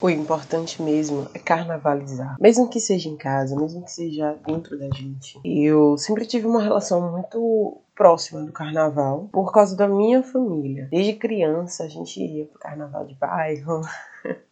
O importante mesmo é carnavalizar. Mesmo que seja em casa, mesmo que seja dentro da gente. Eu sempre tive uma relação muito próxima do carnaval por causa da minha família. Desde criança a gente ia pro carnaval de bairro.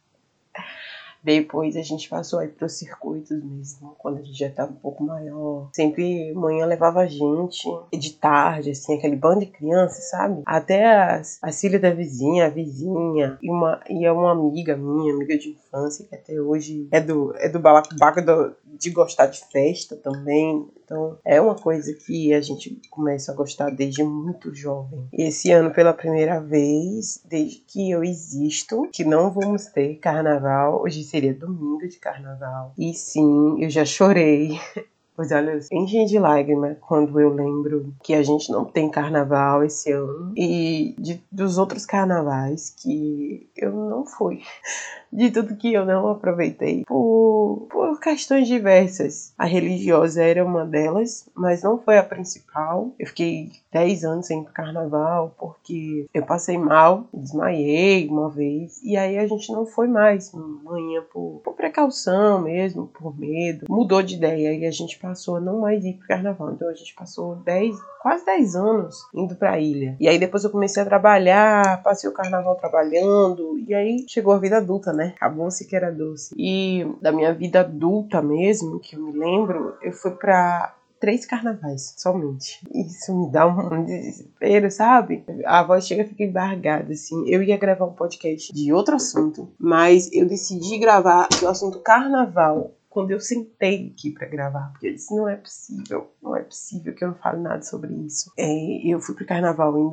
Depois a gente passou aí pros circuitos mesmo, quando a gente já tava um pouco maior. Sempre manhã levava a gente, de tarde, assim, aquele bando de crianças, sabe? Até as, a filha da vizinha, a vizinha, e uma, e uma amiga minha, amiga de infância, que até hoje é do, é do balacobaco do, de gostar de festa também. Então, é uma coisa que a gente começa a gostar desde muito jovem. Esse ano, pela primeira vez, desde que eu existo, que não vamos ter carnaval, hoje seria domingo de carnaval. E sim, eu já chorei. Pois olha, enchem de lágrima quando eu lembro que a gente não tem carnaval esse ano e de, dos outros carnavais que eu não fui de tudo que eu não aproveitei por, por questões diversas. A religiosa era uma delas, mas não foi a principal. Eu fiquei 10 anos sem carnaval porque eu passei mal, desmaiei uma vez e aí a gente não foi mais manhã por, por precaução mesmo, por medo. Mudou de ideia e a gente passou a não mais ir pro carnaval. Então a gente passou 10, quase 10 anos indo pra ilha. E aí depois eu comecei a trabalhar, passei o carnaval trabalhando e aí chegou a vida adulta, né? Acabou-se que era doce. E da minha vida adulta mesmo, que eu me lembro, eu fui pra três carnavais somente. Isso me dá um desespero, sabe? A voz chega fica embargada, assim. Eu ia gravar um podcast de outro assunto, mas eu decidi gravar o assunto carnaval quando eu sentei aqui para gravar, porque eu disse, não é possível, não é possível que eu não fale nada sobre isso. É, eu fui pro carnaval em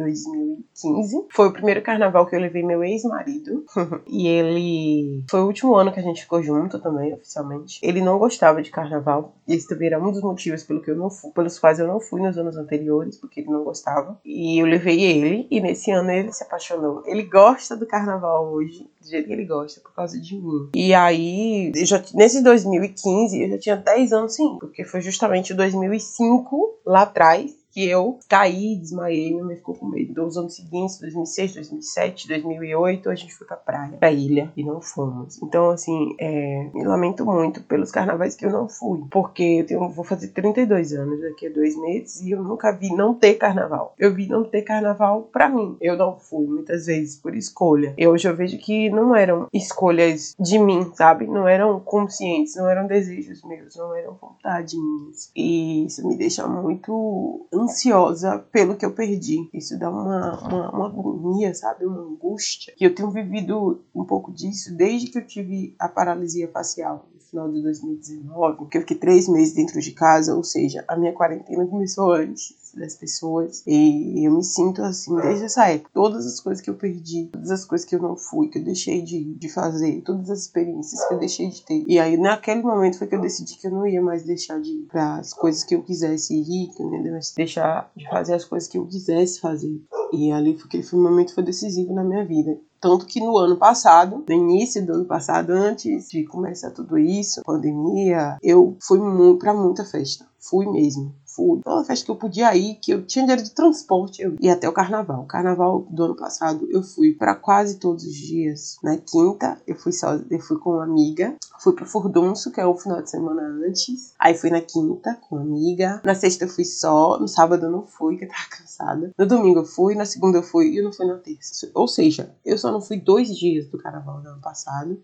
2015, foi o primeiro carnaval que eu levei meu ex-marido, e ele, foi o último ano que a gente ficou junto também, oficialmente. Ele não gostava de carnaval, esse também era um dos motivos pelo que eu não fui, pelos quais eu não fui nos anos anteriores, porque ele não gostava, e eu levei ele, e nesse ano ele se apaixonou. Ele gosta do carnaval hoje, do jeito que ele gosta, por causa de mim. E aí, já, nesse 2015, eu já tinha 10 anos sim, porque foi justamente o 2005, lá atrás, que eu caí, desmaiei, minha mãe ficou com medo. Dos anos seguintes, 2006, 2007, 2008, a gente foi pra praia, pra ilha, e não fomos. Então, assim, é, me lamento muito pelos carnavais que eu não fui, porque eu tenho, vou fazer 32 anos daqui a dois meses e eu nunca vi não ter carnaval. Eu vi não ter carnaval pra mim. Eu não fui, muitas vezes, por escolha. E hoje eu vejo que não eram escolhas de mim, sabe? Não eram conscientes, não eram desejos meus, não eram vontade minhas. E isso me deixa muito ansiosa pelo que eu perdi. Isso dá uma, uma, uma agonia, sabe? Uma angústia. Que eu tenho vivido um pouco disso desde que eu tive a paralisia facial final de 2019, que eu fiquei três meses dentro de casa, ou seja, a minha quarentena começou antes das pessoas. E eu me sinto assim desde essa época. Todas as coisas que eu perdi, todas as coisas que eu não fui, que eu deixei de, de fazer, todas as experiências que eu deixei de ter. E aí, naquele momento, foi que eu decidi que eu não ia mais deixar de ir para as coisas que eu quisesse ir, que eu não ia deixar de fazer as coisas que eu quisesse fazer. E ali foi aquele momento foi decisivo na minha vida. Tanto que no ano passado, no início do ano passado, antes de começar tudo isso, pandemia, eu fui para muita festa. Fui mesmo fui. Toda festa que eu podia ir, que eu tinha dinheiro de transporte, eu ia até o carnaval. O carnaval do ano passado eu fui para quase todos os dias. Na quinta eu fui só, eu fui com uma amiga. Fui pro Furdunço, que é o final de semana antes. Aí fui na quinta com uma amiga. Na sexta eu fui só. No sábado eu não fui, que eu tava cansada. No domingo eu fui. Na segunda eu fui. E eu não fui na terça. Ou seja, eu só não fui dois dias do carnaval do ano passado.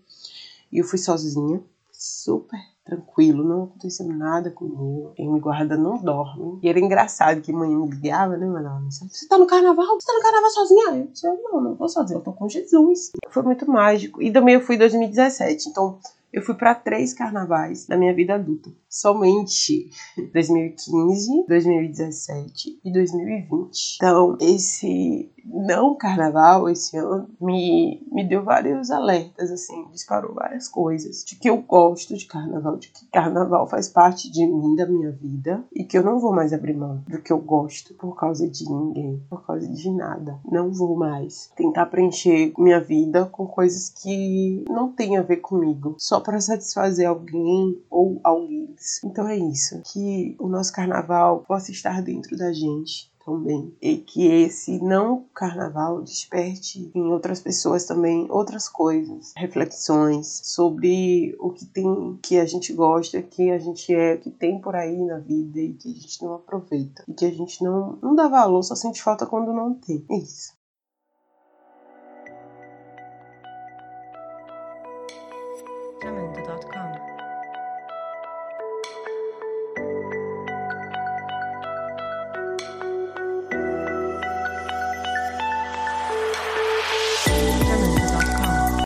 E eu fui sozinha. Super tranquilo, não aconteceu nada comigo. Quem me guarda não dorme. E era engraçado que mãe me ligava, né, mano? Você tá no carnaval? Você tá no carnaval sozinha? Eu disse, não, não vou sozinha, eu tô com Jesus. Foi muito mágico. E também eu fui em 2017, então eu fui para três carnavais na minha vida adulta. Somente 2015, 2017 e 2020. Então, esse não carnaval esse ano me, me deu vários alertas, assim, disparou várias coisas. De que eu gosto de carnaval, de que carnaval faz parte de mim, da minha vida, e que eu não vou mais abrir mão do que eu gosto por causa de ninguém, por causa de nada. Não vou mais tentar preencher minha vida com coisas que não têm a ver comigo, só para satisfazer alguém ou alguém. Então é isso, que o nosso carnaval possa estar dentro da gente também. E que esse não carnaval desperte em outras pessoas também outras coisas, reflexões sobre o que tem, que a gente gosta, que a gente é, que tem por aí na vida e que a gente não aproveita. E que a gente não, não dá valor, só sente falta quando não tem. É isso.